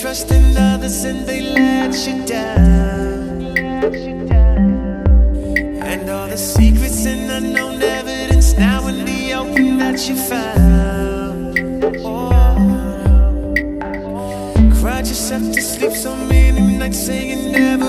trust in others and they let you down. And all the secrets and unknown evidence now in the open that you found. Oh. Cried yourself to sleep so many nights saying never.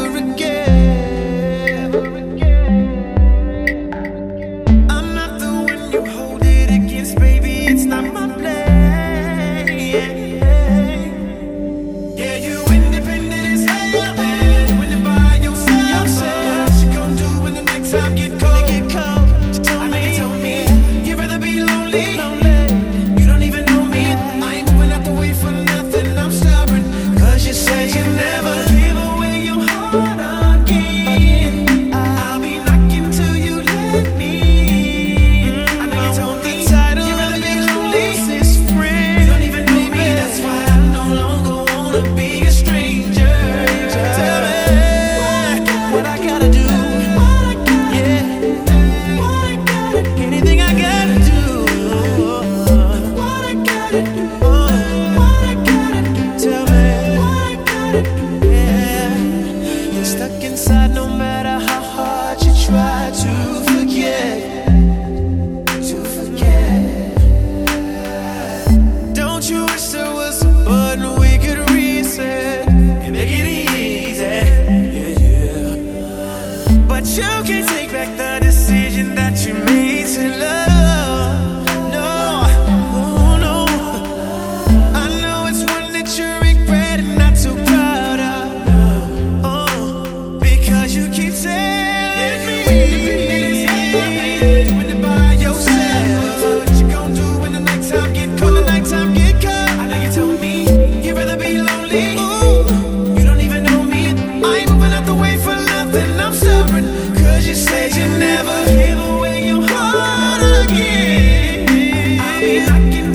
side no matter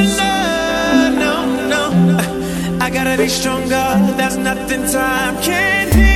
in no, no. I gotta be stronger, there's nothing time can heal.